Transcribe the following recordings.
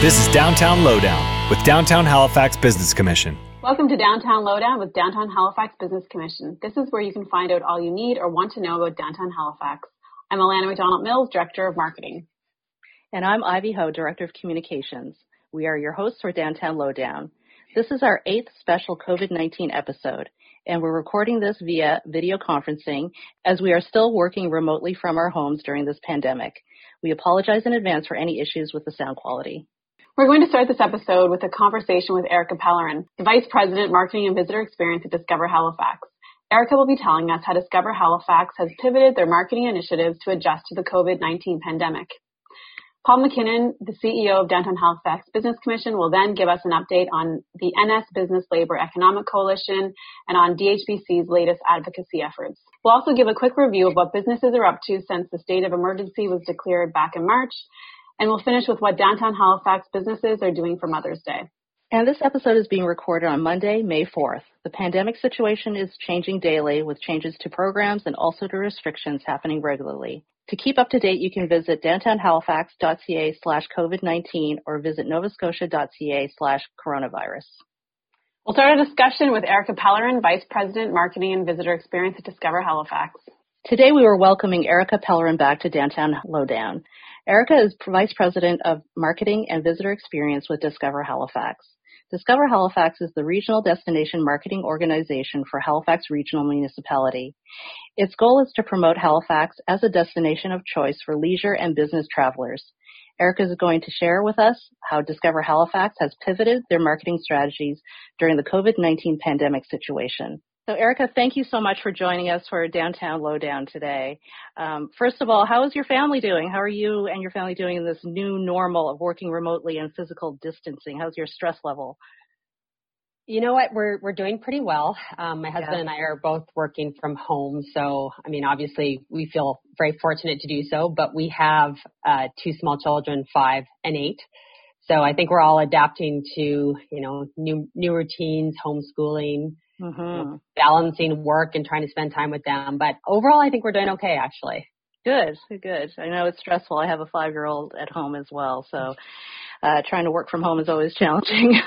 This is Downtown Lowdown with Downtown Halifax Business Commission. Welcome to Downtown Lowdown with Downtown Halifax Business Commission. This is where you can find out all you need or want to know about downtown Halifax. I'm Alana McDonald Mills, Director of Marketing. And I'm Ivy Ho, Director of Communications. We are your hosts for Downtown Lowdown. This is our eighth special COVID-19 episode, and we're recording this via video conferencing as we are still working remotely from our homes during this pandemic. We apologize in advance for any issues with the sound quality. We're going to start this episode with a conversation with Erica Pellerin, the Vice President, Marketing and Visitor Experience at Discover Halifax. Erica will be telling us how Discover Halifax has pivoted their marketing initiatives to adjust to the COVID-19 pandemic. Paul McKinnon, the CEO of Downtown Halifax Business Commission, will then give us an update on the NS Business Labor Economic Coalition and on DHBC's latest advocacy efforts. We'll also give a quick review of what businesses are up to since the state of emergency was declared back in March and we'll finish with what downtown Halifax businesses are doing for Mother's Day. And this episode is being recorded on Monday, May 4th. The pandemic situation is changing daily with changes to programs and also to restrictions happening regularly. To keep up to date, you can visit downtownhalifax.ca slash COVID-19 or visit novascotia.ca slash coronavirus. We'll start a discussion with Erica Pellerin, Vice President, Marketing and Visitor Experience at Discover Halifax. Today we are welcoming Erica Pellerin back to Downtown Lowdown. Erica is Vice President of Marketing and Visitor Experience with Discover Halifax. Discover Halifax is the regional destination marketing organization for Halifax Regional Municipality. Its goal is to promote Halifax as a destination of choice for leisure and business travelers. Erica is going to share with us how Discover Halifax has pivoted their marketing strategies during the COVID-19 pandemic situation. So, Erica, thank you so much for joining us for Downtown Lowdown today. Um, first of all, how is your family doing? How are you and your family doing in this new normal of working remotely and physical distancing? How's your stress level? You know what? We're we're doing pretty well. Um, my husband yeah. and I are both working from home, so I mean, obviously, we feel very fortunate to do so. But we have uh, two small children, five and eight. So I think we're all adapting to you know new new routines, homeschooling mm-hmm. balancing work and trying to spend time with them. But overall, I think we're doing okay, actually. Good, good. I know it's stressful. I have a five year old at home as well, so uh, trying to work from home is always challenging.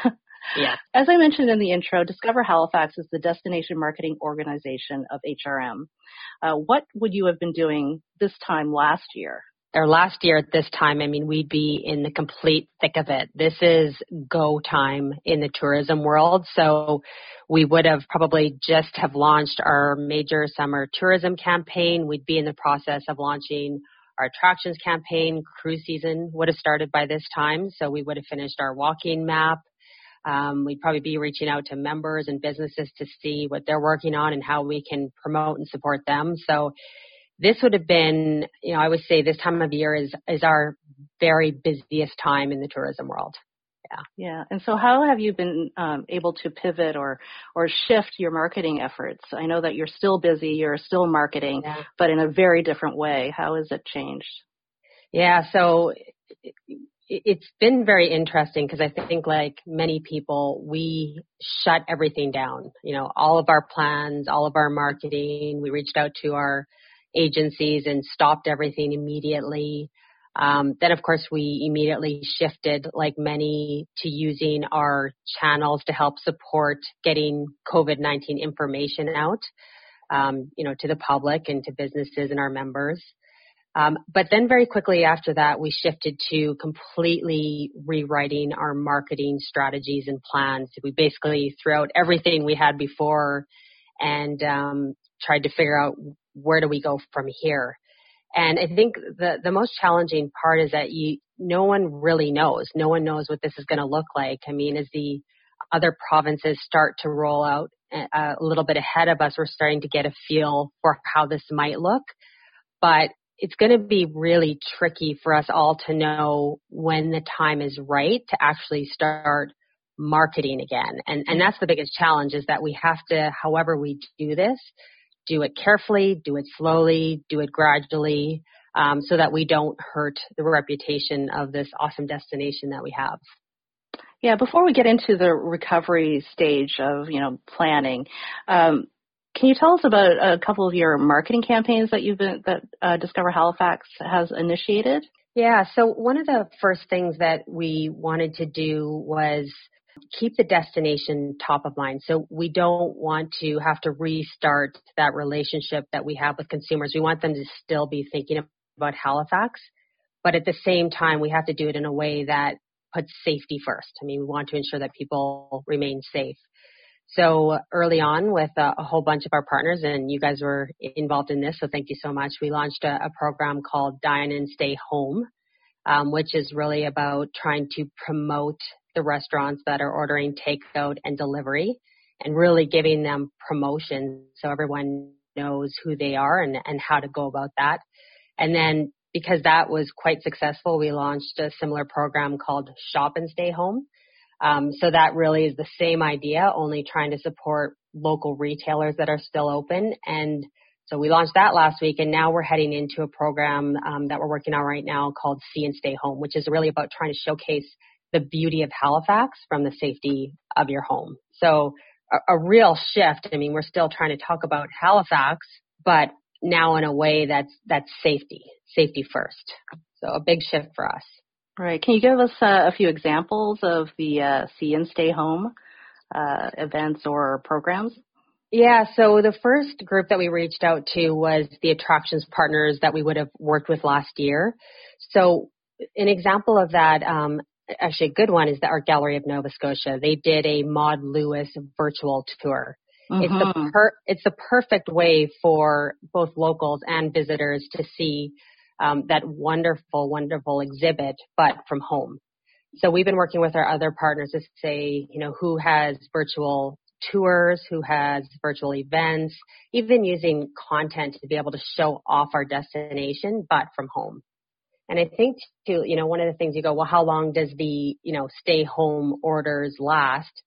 yeah. As I mentioned in the intro, Discover Halifax is the destination marketing organization of HRM. Uh, what would you have been doing this time last year? Or last year at this time, I mean, we'd be in the complete thick of it. This is go time in the tourism world. So we would have probably just have launched our major summer tourism campaign. We'd be in the process of launching our attractions campaign. Cruise season would have started by this time. So we would have finished our walking map. Um, we'd probably be reaching out to members and businesses to see what they're working on and how we can promote and support them. So this would have been, you know, I would say this time of year is is our very busiest time in the tourism world. Yeah. Yeah. And so how have you been um, able to pivot or or shift your marketing efforts? I know that you're still busy, you're still marketing, yeah. but in a very different way. How has it changed? Yeah, so it's been very interesting because I think like many people, we shut everything down. You know, all of our plans, all of our marketing, we reached out to our agencies and stopped everything immediately. Um, then, of course, we immediately shifted, like many, to using our channels to help support getting COVID-19 information out, um, you know, to the public and to businesses and our members. Um, but then very quickly after that, we shifted to completely rewriting our marketing strategies and plans. We basically threw out everything we had before and um, tried to figure out where do we go from here? And I think the, the most challenging part is that you, no one really knows. No one knows what this is going to look like. I mean, as the other provinces start to roll out a, a little bit ahead of us, we're starting to get a feel for how this might look. But it's going to be really tricky for us all to know when the time is right to actually start marketing again. And, and that's the biggest challenge is that we have to, however we do this, do it carefully, do it slowly, do it gradually, um, so that we don't hurt the reputation of this awesome destination that we have. Yeah, before we get into the recovery stage of you know planning, um, can you tell us about a couple of your marketing campaigns that you've been that uh, Discover Halifax has initiated? Yeah, so one of the first things that we wanted to do was keep the destination top of mind. So we don't want to have to restart that relationship that we have with consumers. We want them to still be thinking about Halifax, but at the same time, we have to do it in a way that puts safety first. I mean, we want to ensure that people remain safe. So early on with a, a, whole bunch of our partners and you guys were involved in this, so thank you so much. We launched a, a program called Dine and Stay Home, um, which is really about trying to promote the restaurants that are ordering takeout and delivery and really giving them promotion so everyone knows who they are and, and how to go about that. And then because that was quite successful, we launched a similar program called Shop and Stay Home. Um, so that really is the same idea, only trying to support local retailers that are still open. And so we launched that last week, and now we're heading into a program um, that we're working on right now called See and Stay Home, which is really about trying to showcase the beauty of Halifax from the safety of your home. So a, a real shift. I mean, we're still trying to talk about Halifax, but now in a way that's that's safety, safety first. So a big shift for us. Right. Can you give us uh, a few examples of the uh, See and Stay Home uh, events or programs? Yeah, so the first group that we reached out to was the attractions partners that we would have worked with last year. So an example of that, um, actually a good one, is the Art Gallery of Nova Scotia. They did a Maud Lewis virtual tour. Mm-hmm. It's the mm-hmm. per- it's the perfect way for both locals and visitors to see um, that wonderful, wonderful exhibit, but from home. So we've been working with our other partners to say, you know, who has virtual tours, who has virtual events, even using content to be able to show off our destination, but from home. And I think too, you know, one of the things you go, well, how long does the, you know, stay home orders last?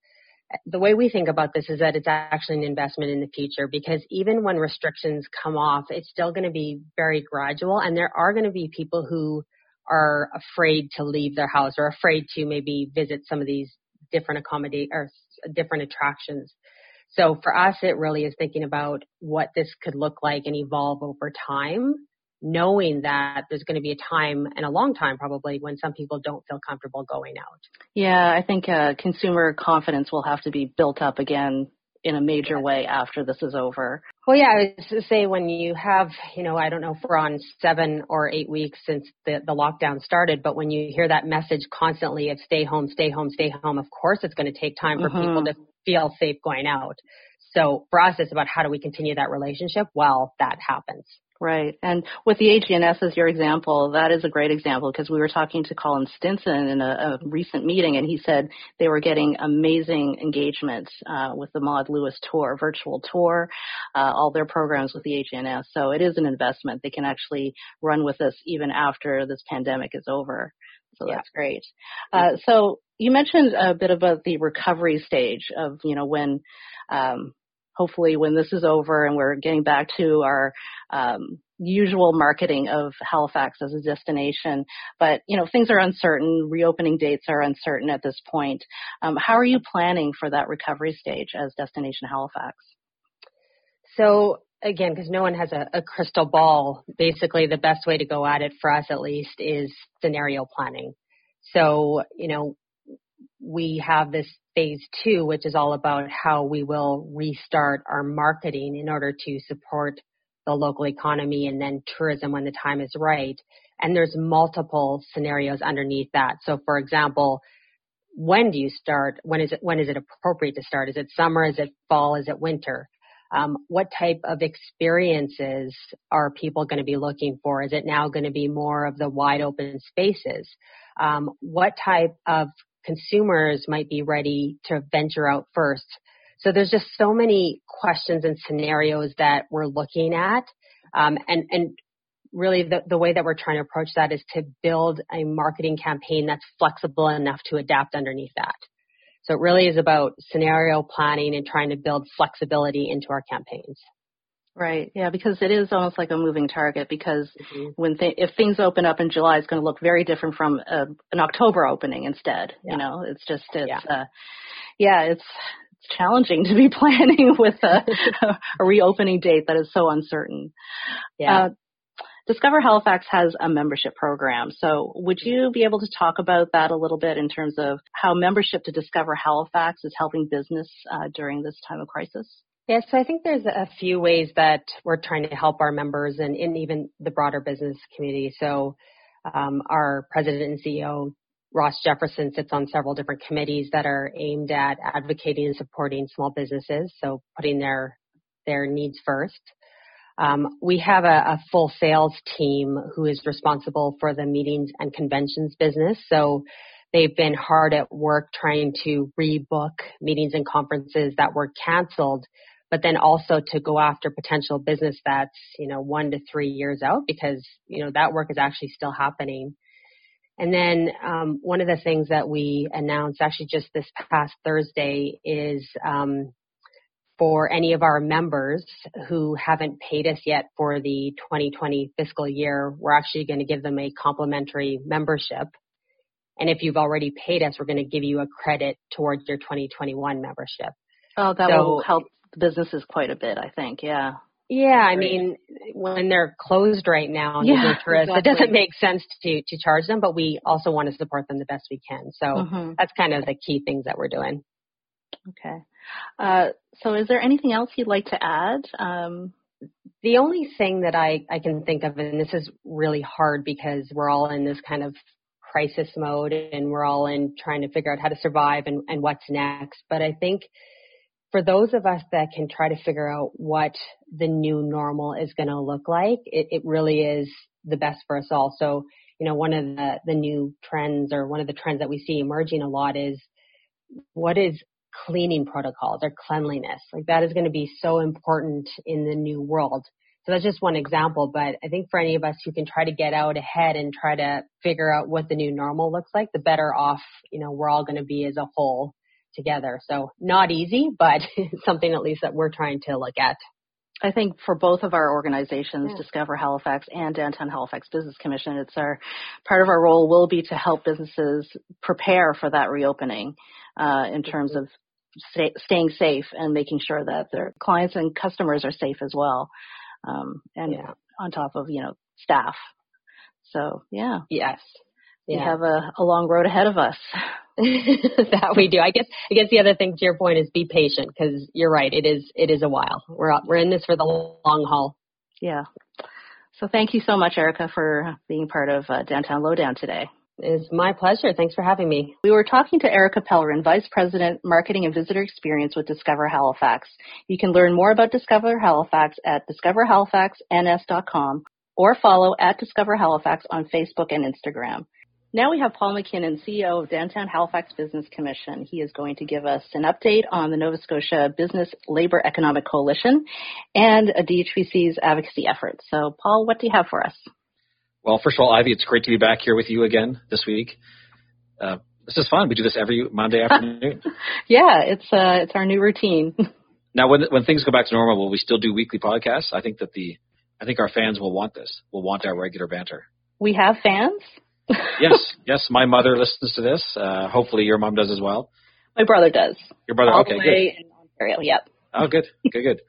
the way we think about this is that it's actually an investment in the future because even when restrictions come off, it's still going to be very gradual and there are going to be people who are afraid to leave their house or afraid to maybe visit some of these different accommodate or different attractions. So for us, it really is thinking about what this could look like and evolve over time knowing that there's going to be a time and a long time probably when some people don't feel comfortable going out. Yeah, I think uh, consumer confidence will have to be built up again in a major way after this is over. Well, yeah, I was say when you have, you know, I don't know if we're on seven or eight weeks since the, the lockdown started, but when you hear that message constantly of stay home, stay home, stay home, of course it's going to take time for mm-hmm. people to feel safe going out. So for us, it's about how do we continue that relationship while that happens. Right. And with the AGNS as your example, that is a great example because we were talking to Colin Stinson in a, a recent meeting and he said they were getting amazing engagement uh, with the Maud Lewis tour, virtual tour, uh, all their programs with the AGNS. So it is an investment. They can actually run with us even after this pandemic is over. So yeah. that's great. Uh, so you mentioned a bit about the recovery stage of, you know, when um, hopefully when this is over and we're getting back to our um, usual marketing of Halifax as a destination. But you know things are uncertain. Reopening dates are uncertain at this point. Um, how are you planning for that recovery stage as Destination Halifax? So again, because no one has a, a, crystal ball, basically the best way to go at it for us at least is scenario planning. So, you know, we have this phase two, which is all about how we will restart our marketing in order to support the local economy and then tourism when the time is right. And there's multiple scenarios underneath that. So for example, when do you start? When is it, when is it appropriate to start? Is it summer? Is it fall? Is it winter? Um, what type of experiences are people going to be looking for? Is it now going to be more of the wide open spaces? Um, what type of consumers might be ready to venture out first. So there's just so many questions and scenarios that we're looking at. Um, and, and really the, the way that we're trying to approach that is to build a marketing campaign that's flexible enough to adapt underneath that. So it really is about scenario planning and trying to build flexibility into our campaigns. Right. Yeah, because it is almost like a moving target. Because mm-hmm. when th- if things open up in July, it's going to look very different from a, uh, an October opening. Instead, yeah. you know, it's just it's yeah. Uh, yeah, it's it's challenging to be planning with a, a reopening date that is so uncertain. Yeah. Uh, Discover Halifax has a membership program. So would you be able to talk about that a little bit in terms of how membership to Discover Halifax is helping business uh, during this time of crisis? Yes, yeah, so I think there's a few ways that we're trying to help our members and, and even the broader business community. So um, our president and CEO, Ross Jefferson, sits on several different committees that are aimed at advocating and supporting small businesses, so putting their their needs first. Um, we have a, a, full sales team who is responsible for the meetings and conventions business. So they've been hard at work trying to rebook meetings and conferences that were canceled, but then also to go after potential business that's, you know, one to three years out because, you know, that work is actually still happening. And then um, one of the things that we announced actually just this past Thursday is um, for any of our members who haven't paid us yet for the 2020 fiscal year, we're actually going to give them a complimentary membership. And if you've already paid us, we're going to give you a credit towards your 2021 membership. Oh, that so, will help businesses quite a bit, I think. Yeah. Yeah, I mean, when they're closed right now and yeah, tourists, exactly. it doesn't make sense to to charge them, but we also want to support them the best we can. So mm-hmm. that's kind of the key things that we're doing. Okay. Uh, so is there anything else you'd like to add? Um, the only thing that I, I can think of, and this is really hard because we're all in this kind of crisis mode and we're all in trying to figure out how to survive and, and what's next. But I think for those of us that can try to figure out what the new normal is going to look like, it, it really is the best for us all. So, you know, one of the, the new trends or one of the trends that we see emerging a lot is what is cleaning protocols or cleanliness. Like that is going to be so important in the new world. So that's just one example, but I think for any of us who can try to get out ahead and try to figure out what the new normal looks like, the better off, you know, we're all going to be as a whole together. So not easy, but something at least that we're trying to look at. I think for both of our organizations, yeah. Discover Halifax and Downtown Halifax Business Commission, it's our part of our role will be to help businesses prepare for that reopening uh, in terms mm-hmm. of stay, staying safe and making sure that their clients and customers are safe as well. Um, and yeah. on top of, you know, staff. So yeah. Yes. Yeah. We have a, a long road ahead of us. that we do. I guess I guess the other thing to your point is be patient because you're right. It is it is a while. We're we're in this for the long haul. Yeah. So thank you so much, Erica, for being part of uh, Downtown Lowdown today. It's my pleasure. Thanks for having me. We were talking to Erica Pellerin, Vice President, Marketing and Visitor Experience with Discover Halifax. You can learn more about Discover Halifax at discoverhalifaxns.com or follow at Discover Halifax on Facebook and Instagram. Now we have Paul McKinnon, CEO of Downtown Halifax Business Commission. He is going to give us an update on the Nova Scotia Business Labor Economic Coalition and a DHBC's advocacy efforts. So, Paul, what do you have for us? Well, first of all, Ivy, it's great to be back here with you again this week. Uh, this is fun. We do this every Monday afternoon. yeah, it's uh, it's our new routine. now, when when things go back to normal, will we still do weekly podcasts? I think that the I think our fans will want this. Will want our regular banter. We have fans. Yes, yes. My mother listens to this. Uh, hopefully, your mom does as well. My brother does. Your brother, All okay, good. In Ontario, yep. Oh, good, good, good.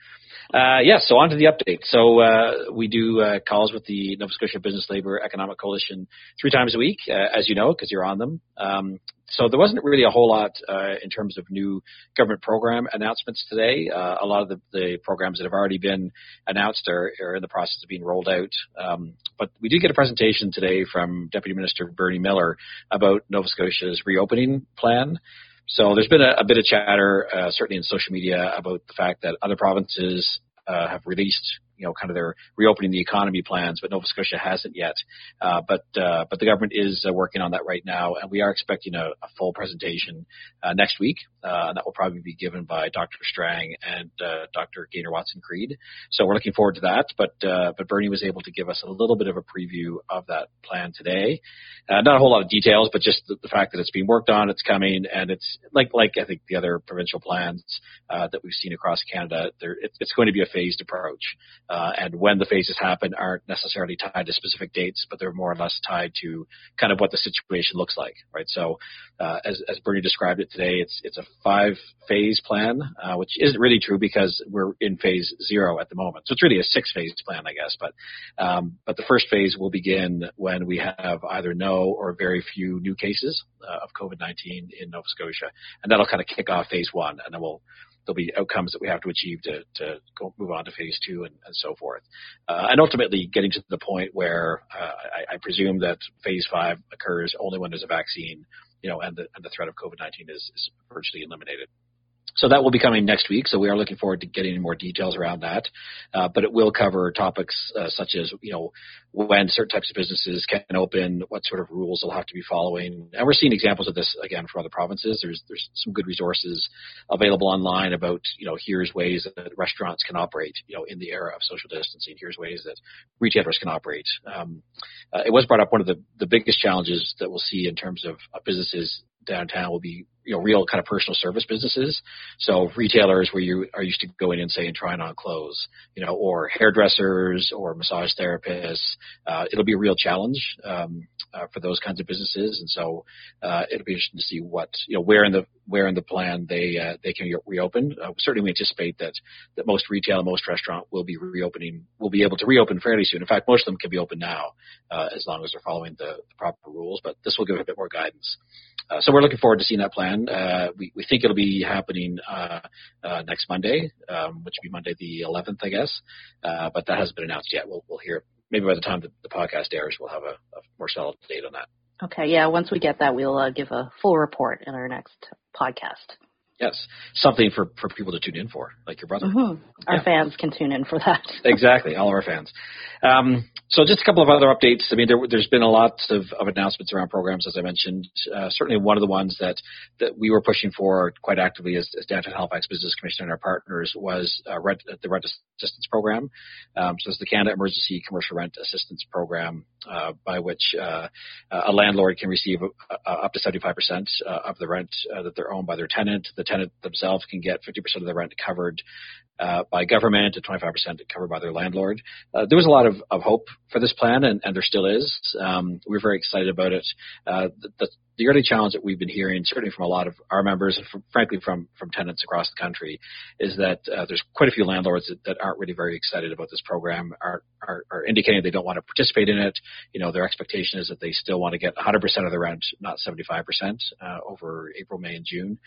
Uh, yeah, so on to the update. So uh, we do uh, calls with the Nova Scotia Business Labor Economic Coalition three times a week, uh, as you know, because you're on them. Um, so there wasn't really a whole lot uh, in terms of new government program announcements today. Uh, a lot of the, the, programs that have already been announced are, are in the process of being rolled out. Um, but we did get a presentation today from Deputy Minister Bernie Miller about Nova Scotia's reopening plan. So there's been a, a bit of chatter, uh, certainly in social media, about the fact that other provinces uh, have released you know, kind of their reopening the economy plans, but Nova Scotia hasn't yet. Uh, but uh, but the government is uh, working on that right now, and we are expecting a, a full presentation uh, next week. Uh, that will probably be given by Dr. Strang and uh, Dr. Gaynor Watson Creed. So we're looking forward to that. But but Bernie was able to give us a little bit of a preview of that plan today. not a whole lot of details, but just the, the, fact that it's being worked on, it's coming, and it's like like I think the other provincial plans that we've seen across Canada. There, it, it's going to be a phased approach. Uh, and when the phases happen aren't necessarily tied to specific dates, but they're more or less tied to kind of what the situation looks like, right? So, uh, as, as Bernie described it today, it's it's a five phase plan, uh, which isn't really true because we're in phase zero at the moment. So it's really a six phase plan, I guess. But um, but the first phase will begin when we have either no or very few new cases uh, of COVID-19 in Nova Scotia, and that'll kind of kick off phase one, and then we'll there'll be outcomes that we have to achieve to, to go, move on to phase two and, and so forth. Uh, and ultimately getting to the point where uh, I, I, presume that phase five occurs only when there's a vaccine, you know, and the, and the threat of COVID-19 is, is virtually eliminated. So that will be coming next week. So we are looking forward to getting more details around that. Uh, but it will cover topics uh, such as, you know, when certain types of businesses can open, what sort of rules they'll have to be following. And we're seeing examples of this again from other provinces. There's there's some good resources available online about, you know, here's ways that restaurants can operate, you know, in the era of social distancing. Here's ways that retailers can operate. Um, uh, it was brought up one of the, the biggest challenges that we'll see in terms of, of businesses downtown will be you know real kind of personal service businesses. So retailers where you are used to going in say and trying on clothes, you know, or hairdressers or massage therapists. Uh, it'll be a real challenge um, uh, for those kinds of businesses, and so uh, it'll be interesting to see what you know where in the where in the plan they uh, they can reopen. Uh, certainly, we anticipate that that most retail and most restaurant will be reopening, will be able to reopen fairly soon. In fact, most of them can be open now uh, as long as they're following the, the proper rules. But this will give a bit more guidance. Uh, so we're looking forward to seeing that plan. Uh, we, we think it'll be happening uh, uh, next Monday, um, which will be Monday the 11th, I guess. Uh, but that hasn't been announced yet. We'll, we'll hear maybe by the time the, the podcast airs, we'll have a, a, more solid date on that. Okay, yeah. Once we get that, we'll uh, give a full report in our next podcast. Yes, something for, for people to tune in for, like your brother. Mm-hmm. Our yeah. fans can tune in for that. exactly, all of our fans. Um, so just a couple of other updates. I mean, there, has been a lot of, of, announcements around programs, as I mentioned. Uh, certainly, one of the ones that, that we were pushing for quite actively as, as Downtown Halifax Business Commission and our partners was uh, rent, the rent assistance program. Um, so it's the Canada Emergency Commercial Rent Assistance Program, uh, by which uh, a landlord can receive uh, up to 75% uh, of the rent that they're owned by their tenant. The tenant themselves can get 50% of the rent covered uh, by government and 25% covered by their landlord. Uh, there was a lot of, of hope for this plan, and, and there still is. Um, we're very excited about it. Uh, the, the, the early challenge that we've been hearing, certainly from a lot of our members, and from, frankly from from tenants across the country, is that uh, there's quite a few landlords that, that aren't really very excited about this program, are, are are indicating they don't want to participate in it. You know, their expectation is that they still want to get 100% of the rent, not 75% uh, over April, May, and June.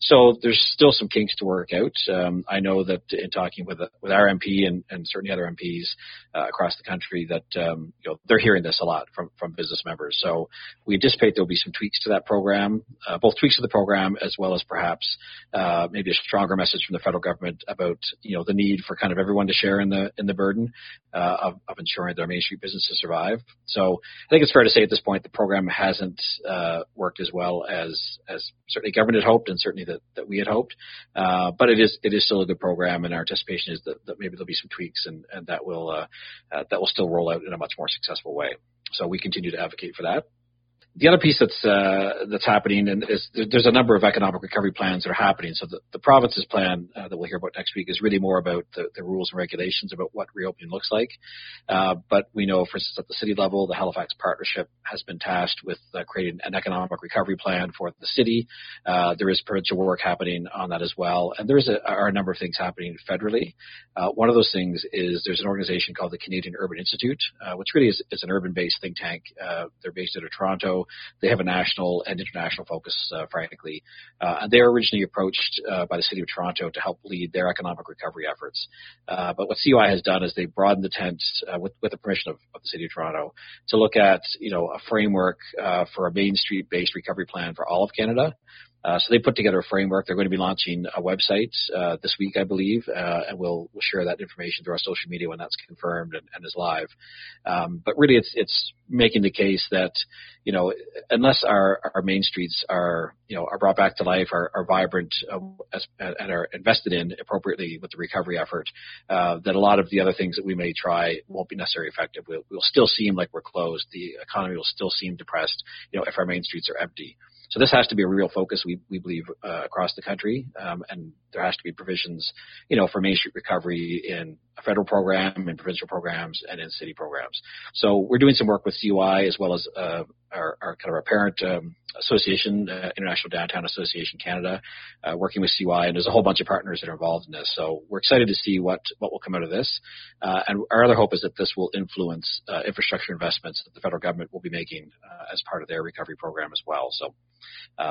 So there's still some kinks to work out. Um, I know that in talking with with our MP and, and certainly other MPs uh, across the country, that um, you know they're hearing this a lot from from business members. So we anticipate there'll be some tweaks to that program, uh, both tweaks to the program as well as perhaps uh, maybe a stronger message from the federal government about you know the need for kind of everyone to share in the in the burden uh, of, of ensuring that our Main Street businesses survive. So I think it's fair to say at this point the program hasn't uh, worked as well as as certainly government had hoped and certainly that, that we had hoped. Uh, but it is it is still a good program, and our anticipation is that, that maybe there'll be some tweaks and, and that will uh, that will still roll out in a much more successful way. So we continue to advocate for that the other piece that's uh, that's happening, and is there's a number of economic recovery plans that are happening. So the, the province's plan uh, that we'll hear about next week is really more about the, the rules and regulations about what reopening looks like. Uh, but we know, for instance, at the city level, the Halifax Partnership has been tasked with uh, creating an economic recovery plan for the city. Uh, there is provincial work happening on that as well, and there is a, are a number of things happening federally. Uh, one of those things is there's an organization called the Canadian Urban Institute, which really is, is an urban-based think tank. they're based out of Toronto. They have a national and international focus, uh, frankly. Uh, and they were originally approached uh, by the City of Toronto to help lead their economic recovery efforts. Uh, but what CUI has done is they broadened the tent uh, with, with the permission of, of the City of Toronto to look at, you know, a framework uh, for a Main Street-based recovery plan for all of Canada. Uh, so they put together a framework. They're going to be launching a website uh, this week, I believe, uh, and we'll, we'll share that information through our social media when that's confirmed and, and is live. Um, but really, it's it's making the case that you know unless our our main streets are you know are brought back to life, are, are vibrant, uh, as, and are invested in appropriately with the recovery effort, uh, that a lot of the other things that we may try won't be necessarily effective. We'll, we'll still seem like we're closed. The economy will still seem depressed. You know, if our main streets are empty. So this has to be a real focus, we, we believe, uh, across the country, um, and there has to be provisions, you know, for Main Street recovery in a federal program, in provincial programs, and in city programs. So we're doing some work with CUI as well as uh, our, our, kind of our parent um, association, uh, International Downtown Association Canada, uh, working with CUI, and there's a whole bunch of partners that are involved in this. So we're excited to see what what will come out of this. Uh, and our other hope is that this will influence uh, infrastructure investments that the federal government will be making uh, as part of their recovery program as well. So.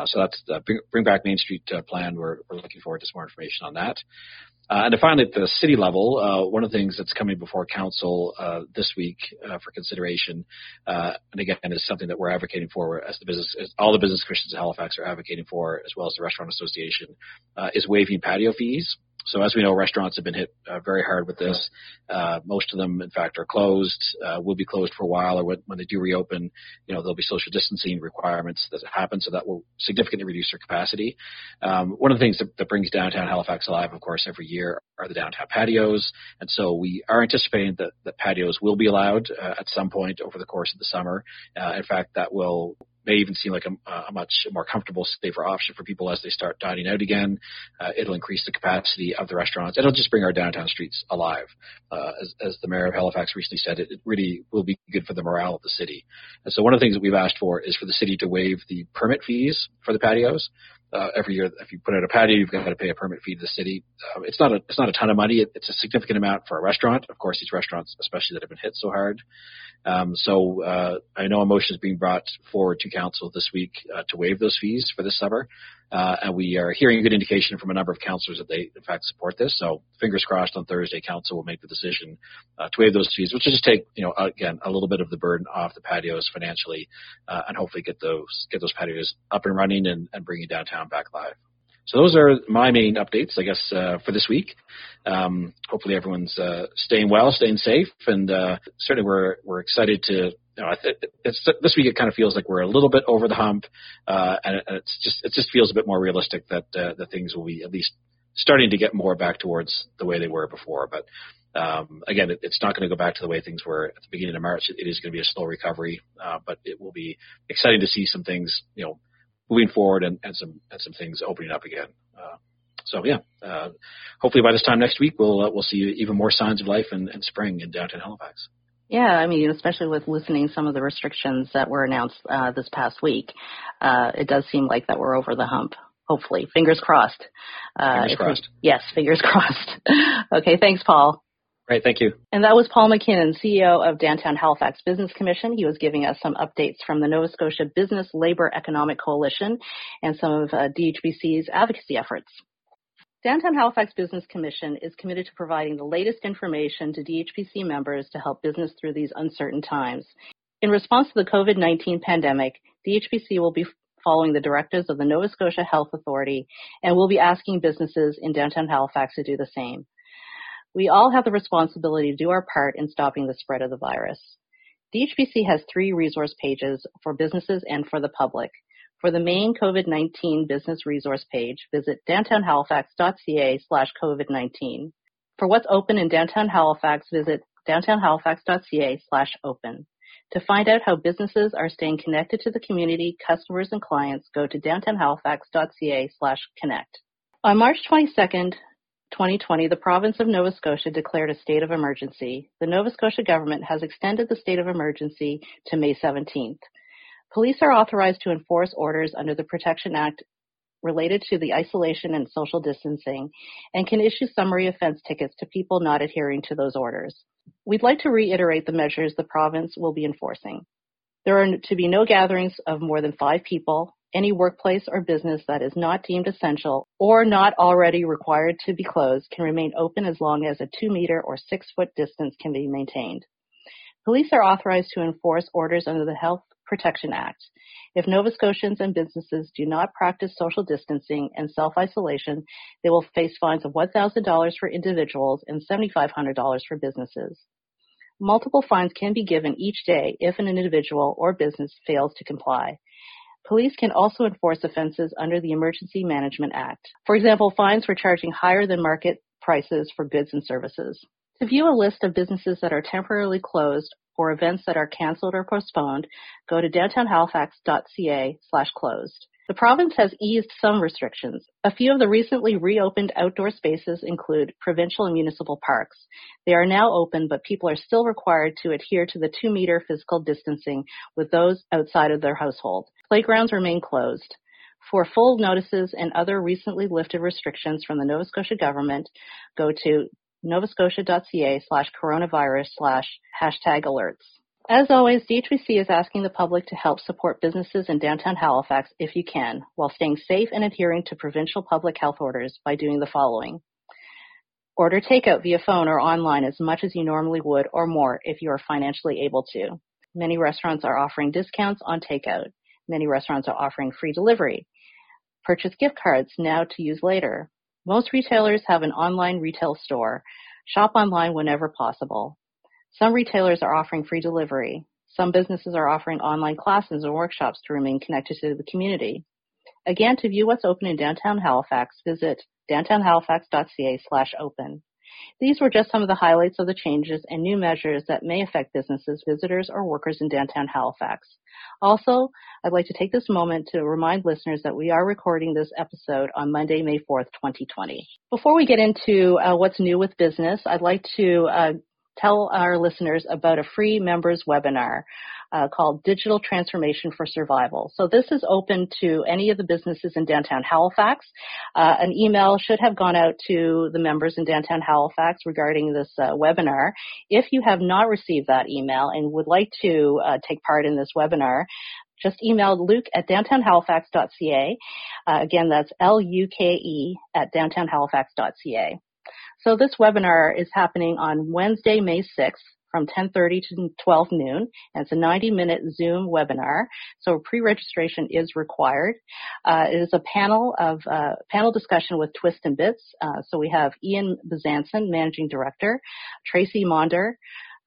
so that's the bring, bring, back Main Street plan. We're, we're looking forward to some more information on that. Uh, and finally, at the city level, uh, one of the things that's coming before council uh, this week uh, for consideration, uh, and again, is something that we're advocating for as the business, as all the business Christians in Halifax are advocating for, as well as the Restaurant Association, uh, is waiving patio fees. So as we know, restaurants have been hit uh, very hard with this. Uh, most of them, in fact, are closed, uh, will be closed for a while, or when, they do reopen, you know, there'll be social distancing requirements that happen, so that will significantly reduce their capacity. Um, one of the things that, that, brings downtown Halifax alive, of course, every year are the downtown patios, and so we are anticipating that, that patios will be allowed uh, at some point over the course of the summer. Uh, in fact, that will may even seem like a, a, much more comfortable, safer option for people as they start dining out again. Uh, it'll increase the capacity of the restaurants. It'll just bring our downtown streets alive. Uh, as, as, the mayor of Halifax recently said, it, it, really will be good for the morale of the city. And so one of the things that we've asked for is for the city to waive the permit fees for the patios. Uh, every year, if you put out a patio, you've got to pay a permit fee to the city. Uh, it's not a it's not a ton of money. It, it's a significant amount for a restaurant. Of course, these restaurants, especially that have been hit so hard, um, so uh, I know a motion is being brought forward to council this week uh, to waive those fees for this summer, uh, and we are hearing good indication from a number of councillors that they in fact support this. So fingers crossed on Thursday, council will make the decision uh, to waive those fees, which will just take you know again a little bit of the burden off the patios financially, uh, and hopefully get those get those patios up and running and, and bringing downtown back live. So those are my main updates, I guess, uh, for this week. Um, hopefully everyone's uh, staying well, staying safe, and uh, certainly we're we're excited to. You know, it's this week. It kind of feels like we're a little bit over the hump, uh, and it's just it just feels a bit more realistic that uh, that things will be at least starting to get more back towards the way they were before. But um, again, it, it's not going to go back to the way things were at the beginning of March. It, it is going to be a slow recovery, uh, but it will be exciting to see some things, you know, moving forward and, and some and some things opening up again. Uh, so yeah, uh, hopefully by this time next week we'll uh, we'll see even more signs of life and, and spring in downtown Halifax. Yeah, I mean, especially with loosening some of the restrictions that were announced uh, this past week, uh, it does seem like that we're over the hump. Hopefully, fingers crossed. Uh, fingers crossed. We, yes, fingers crossed. okay, thanks, Paul. Great, thank you. And that was Paul McKinnon, CEO of Downtown Halifax Business Commission. He was giving us some updates from the Nova Scotia Business Labor Economic Coalition and some of uh, DHBC's advocacy efforts. Downtown Halifax Business Commission is committed to providing the latest information to DHBC members to help business through these uncertain times. In response to the COVID-19 pandemic, DHBC will be following the directives of the Nova Scotia Health Authority and will be asking businesses in downtown Halifax to do the same. We all have the responsibility to do our part in stopping the spread of the virus. DHBC has three resource pages for businesses and for the public. For the main COVID-19 business resource page, visit downtownhalifax.ca slash COVID-19. For what's open in downtown Halifax, visit downtownhalifax.ca slash open. To find out how businesses are staying connected to the community, customers, and clients, go to downtownhalifax.ca slash connect. On March 22nd, 2020, the province of Nova Scotia declared a state of emergency. The Nova Scotia government has extended the state of emergency to May 17th. Police are authorized to enforce orders under the Protection Act related to the isolation and social distancing and can issue summary offense tickets to people not adhering to those orders. We'd like to reiterate the measures the province will be enforcing. There are to be no gatherings of more than five people, any workplace or business that is not deemed essential or not already required to be closed can remain open as long as a two meter or six foot distance can be maintained. Police are authorized to enforce orders under the Health Protection Act. If Nova Scotians and businesses do not practice social distancing and self-isolation, they will face fines of $1,000 for individuals and $7,500 for businesses. Multiple fines can be given each day if an individual or business fails to comply. Police can also enforce offenses under the Emergency Management Act. For example, fines for charging higher than market prices for goods and services. To view a list of businesses that are temporarily closed or events that are canceled or postponed, go to downtownhalifax.ca slash closed. The province has eased some restrictions. A few of the recently reopened outdoor spaces include provincial and municipal parks. They are now open, but people are still required to adhere to the two meter physical distancing with those outside of their household. Playgrounds remain closed. For full notices and other recently lifted restrictions from the Nova Scotia government, go to novascotia.ca slash coronavirus slash hashtag alerts. As always, DHBC is asking the public to help support businesses in downtown Halifax if you can, while staying safe and adhering to provincial public health orders by doing the following. Order takeout via phone or online as much as you normally would or more if you are financially able to. Many restaurants are offering discounts on takeout. Many restaurants are offering free delivery. Purchase gift cards now to use later. Most retailers have an online retail store. Shop online whenever possible. Some retailers are offering free delivery. Some businesses are offering online classes or workshops to remain connected to the community. Again, to view what's open in downtown Halifax, visit downtownhalifax.ca slash open. These were just some of the highlights of the changes and new measures that may affect businesses, visitors, or workers in downtown Halifax. Also, I'd like to take this moment to remind listeners that we are recording this episode on Monday, May 4th, 2020. Before we get into uh, what's new with business, I'd like to uh, tell our listeners about a free members webinar uh, called Digital Transformation for Survival. So this is open to any of the businesses in downtown Halifax. Uh, an email should have gone out to the members in downtown Halifax regarding this uh, webinar. If you have not received that email and would like to uh, take part in this webinar, just email luke at downtownhalifax.ca. Uh, again, that's L-U-K-E at downtownhalifax.ca. So this webinar is happening on Wednesday, May 6th from 10:30 to 12 noon, and it's a 90-minute Zoom webinar. So pre-registration is required. Uh, it is a panel of uh, panel discussion with Twist and Bits. Uh, so we have Ian Bezanson, managing director, Tracy Monder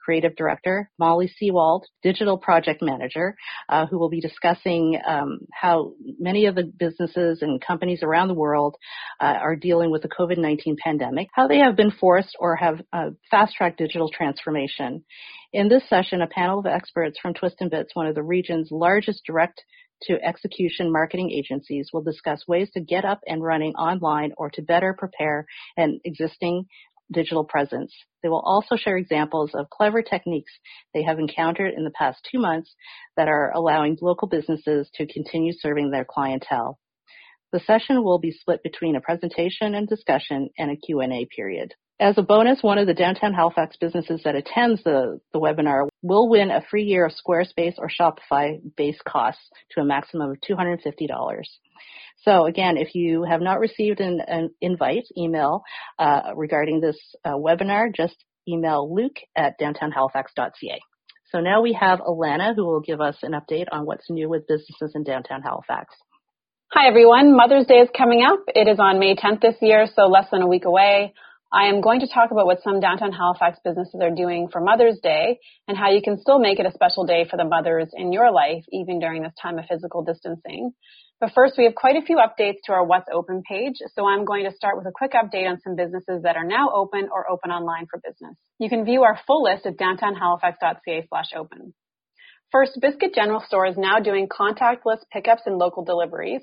creative director, Molly Seawald, digital project manager, uh, who will be discussing um, how many of the businesses and companies around the world uh, are dealing with the COVID-19 pandemic, how they have been forced or have uh, fast-tracked digital transformation. In this session, a panel of experts from Twist and Bits, one of the region's largest direct to execution marketing agencies will discuss ways to get up and running online or to better prepare an existing digital presence. They will also share examples of clever techniques they have encountered in the past two months that are allowing local businesses to continue serving their clientele. The session will be split between a presentation and discussion and a Q&A period. As a bonus, one of the downtown Halifax businesses that attends the, the webinar will win a free year of Squarespace or Shopify base costs to a maximum of $250. So again, if you have not received an, an invite email uh, regarding this uh, webinar, just email luke at downtownhalifax.ca. So now we have Alana who will give us an update on what's new with businesses in downtown Halifax. Hi everyone, Mother's Day is coming up. It is on May 10th this year, so less than a week away. I am going to talk about what some downtown Halifax businesses are doing for Mother's Day and how you can still make it a special day for the mothers in your life, even during this time of physical distancing. But first, we have quite a few updates to our What's Open page, so I'm going to start with a quick update on some businesses that are now open or open online for business. You can view our full list at downtownhalifax.ca slash open. First, Biscuit General Store is now doing contactless pickups and local deliveries.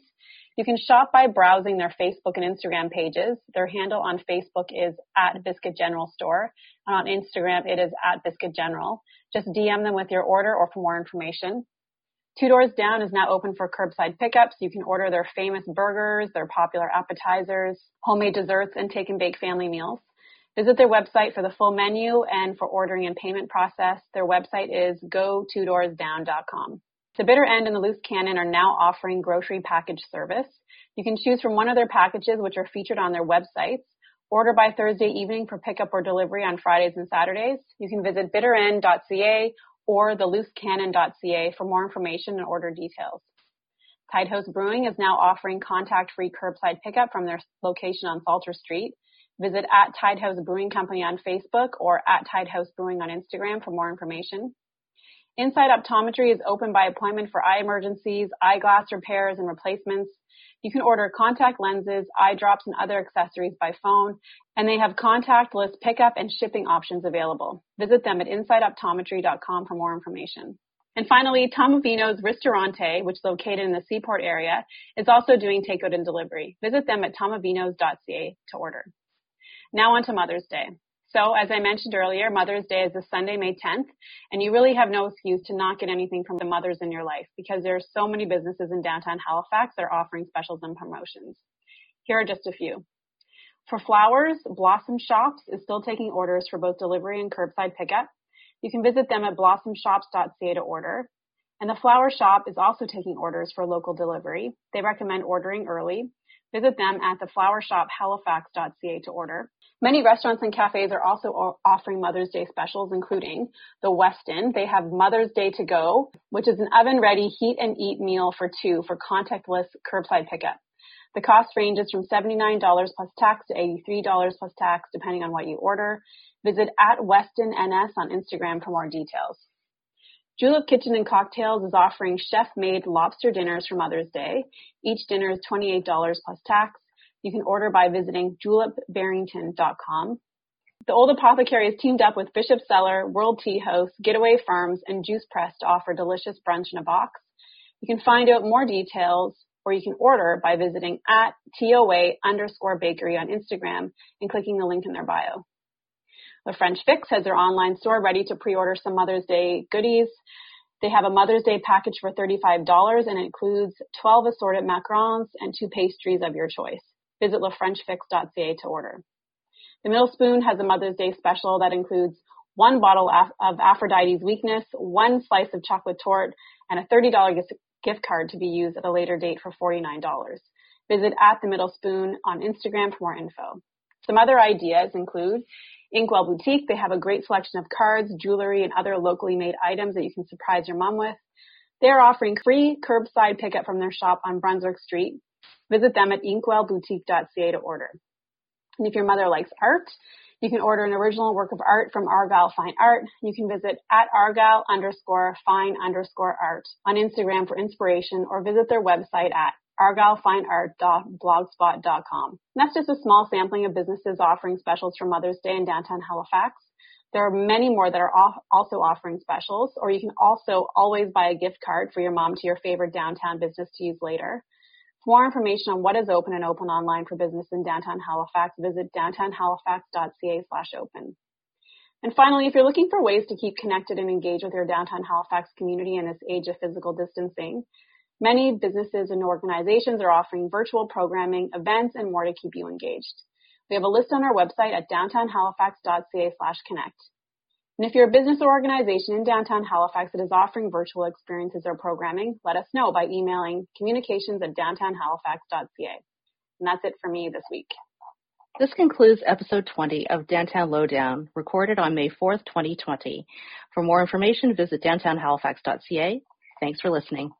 You can shop by browsing their Facebook and Instagram pages. Their handle on Facebook is at Biscuit General Store, and on Instagram it is at Biscuit General. Just DM them with your order or for more information. Two Doors Down is now open for curbside pickups. You can order their famous burgers, their popular appetizers, homemade desserts, and take and bake family meals. Visit their website for the full menu and for ordering and payment process. Their website is go2doorsdown.com. The Bitter End and the Loose Cannon are now offering grocery package service. You can choose from one of their packages, which are featured on their websites. Order by Thursday evening for pickup or delivery on Fridays and Saturdays. You can visit bitterend.ca or theloosecannon.ca for more information and order details. Tidehouse Brewing is now offering contact-free curbside pickup from their location on Salter Street. Visit at Tidehouse Brewing Company on Facebook or at Tidehouse Brewing on Instagram for more information. Inside Optometry is open by appointment for eye emergencies, eyeglass repairs and replacements. You can order contact lenses, eye drops, and other accessories by phone, and they have contactless pickup and shipping options available. Visit them at insideoptometry.com for more information. And finally, Tomavino's Ristorante, which is located in the Seaport area, is also doing takeout and delivery. Visit them at tomavinos.ca to order. Now on to Mother's Day. So, as I mentioned earlier, Mother's Day is this Sunday, May 10th, and you really have no excuse to not get anything from the mothers in your life because there are so many businesses in downtown Halifax that are offering specials and promotions. Here are just a few. For flowers, Blossom Shops is still taking orders for both delivery and curbside pickup. You can visit them at blossomshops.ca to order. And the flower shop is also taking orders for local delivery. They recommend ordering early. Visit them at theflowershophalifax.ca to order. Many restaurants and cafes are also offering Mother's Day specials, including the Westin. They have Mother's Day to Go, which is an oven ready heat and eat meal for two for contactless curbside pickup. The cost ranges from $79 plus tax to $83 plus tax, depending on what you order. Visit at Westin NS on Instagram for more details. Julep Kitchen and Cocktails is offering chef-made lobster dinners for Mother's Day. Each dinner is $28 plus tax. You can order by visiting julepbarrington.com. The Old Apothecary has teamed up with Bishop Cellar, World Tea House, Getaway Farms, and Juice Press to offer delicious brunch in a box. You can find out more details or you can order by visiting at TOA underscore bakery on Instagram and clicking the link in their bio. The French Fix has their online store ready to pre-order some Mother's Day goodies. They have a Mother's Day package for $35 and it includes 12 assorted macarons and two pastries of your choice. Visit lafrenchfix.ca to order. The Middle Spoon has a Mother's Day special that includes one bottle of Aphrodite's Weakness, one slice of chocolate torte, and a $30 gift card to be used at a later date for $49. Visit at the Middle Spoon on Instagram for more info. Some other ideas include Inkwell Boutique. They have a great selection of cards, jewelry, and other locally made items that you can surprise your mom with. They are offering free curbside pickup from their shop on Brunswick Street. Visit them at inkwellboutique.ca to order. And if your mother likes art, you can order an original work of art from Argyle Fine Art. You can visit at Argyle underscore fine underscore art on Instagram for inspiration or visit their website at argylefineart.blogspot.com. That's just a small sampling of businesses offering specials for Mother's Day in downtown Halifax. There are many more that are also offering specials, or you can also always buy a gift card for your mom to your favorite downtown business to use later. For more information on what is open and open online for business in downtown Halifax, visit downtownhalifax.ca slash open. And finally, if you're looking for ways to keep connected and engaged with your downtown Halifax community in this age of physical distancing, Many businesses and organizations are offering virtual programming, events, and more to keep you engaged. We have a list on our website at downtownhalifax.ca slash connect. And if you're a business or organization in downtown Halifax that is offering virtual experiences or programming, let us know by emailing communications at downtownhalifax.ca. And that's it for me this week. This concludes episode 20 of Downtown Lowdown, recorded on May 4th, 2020. For more information, visit downtownhalifax.ca. Thanks for listening.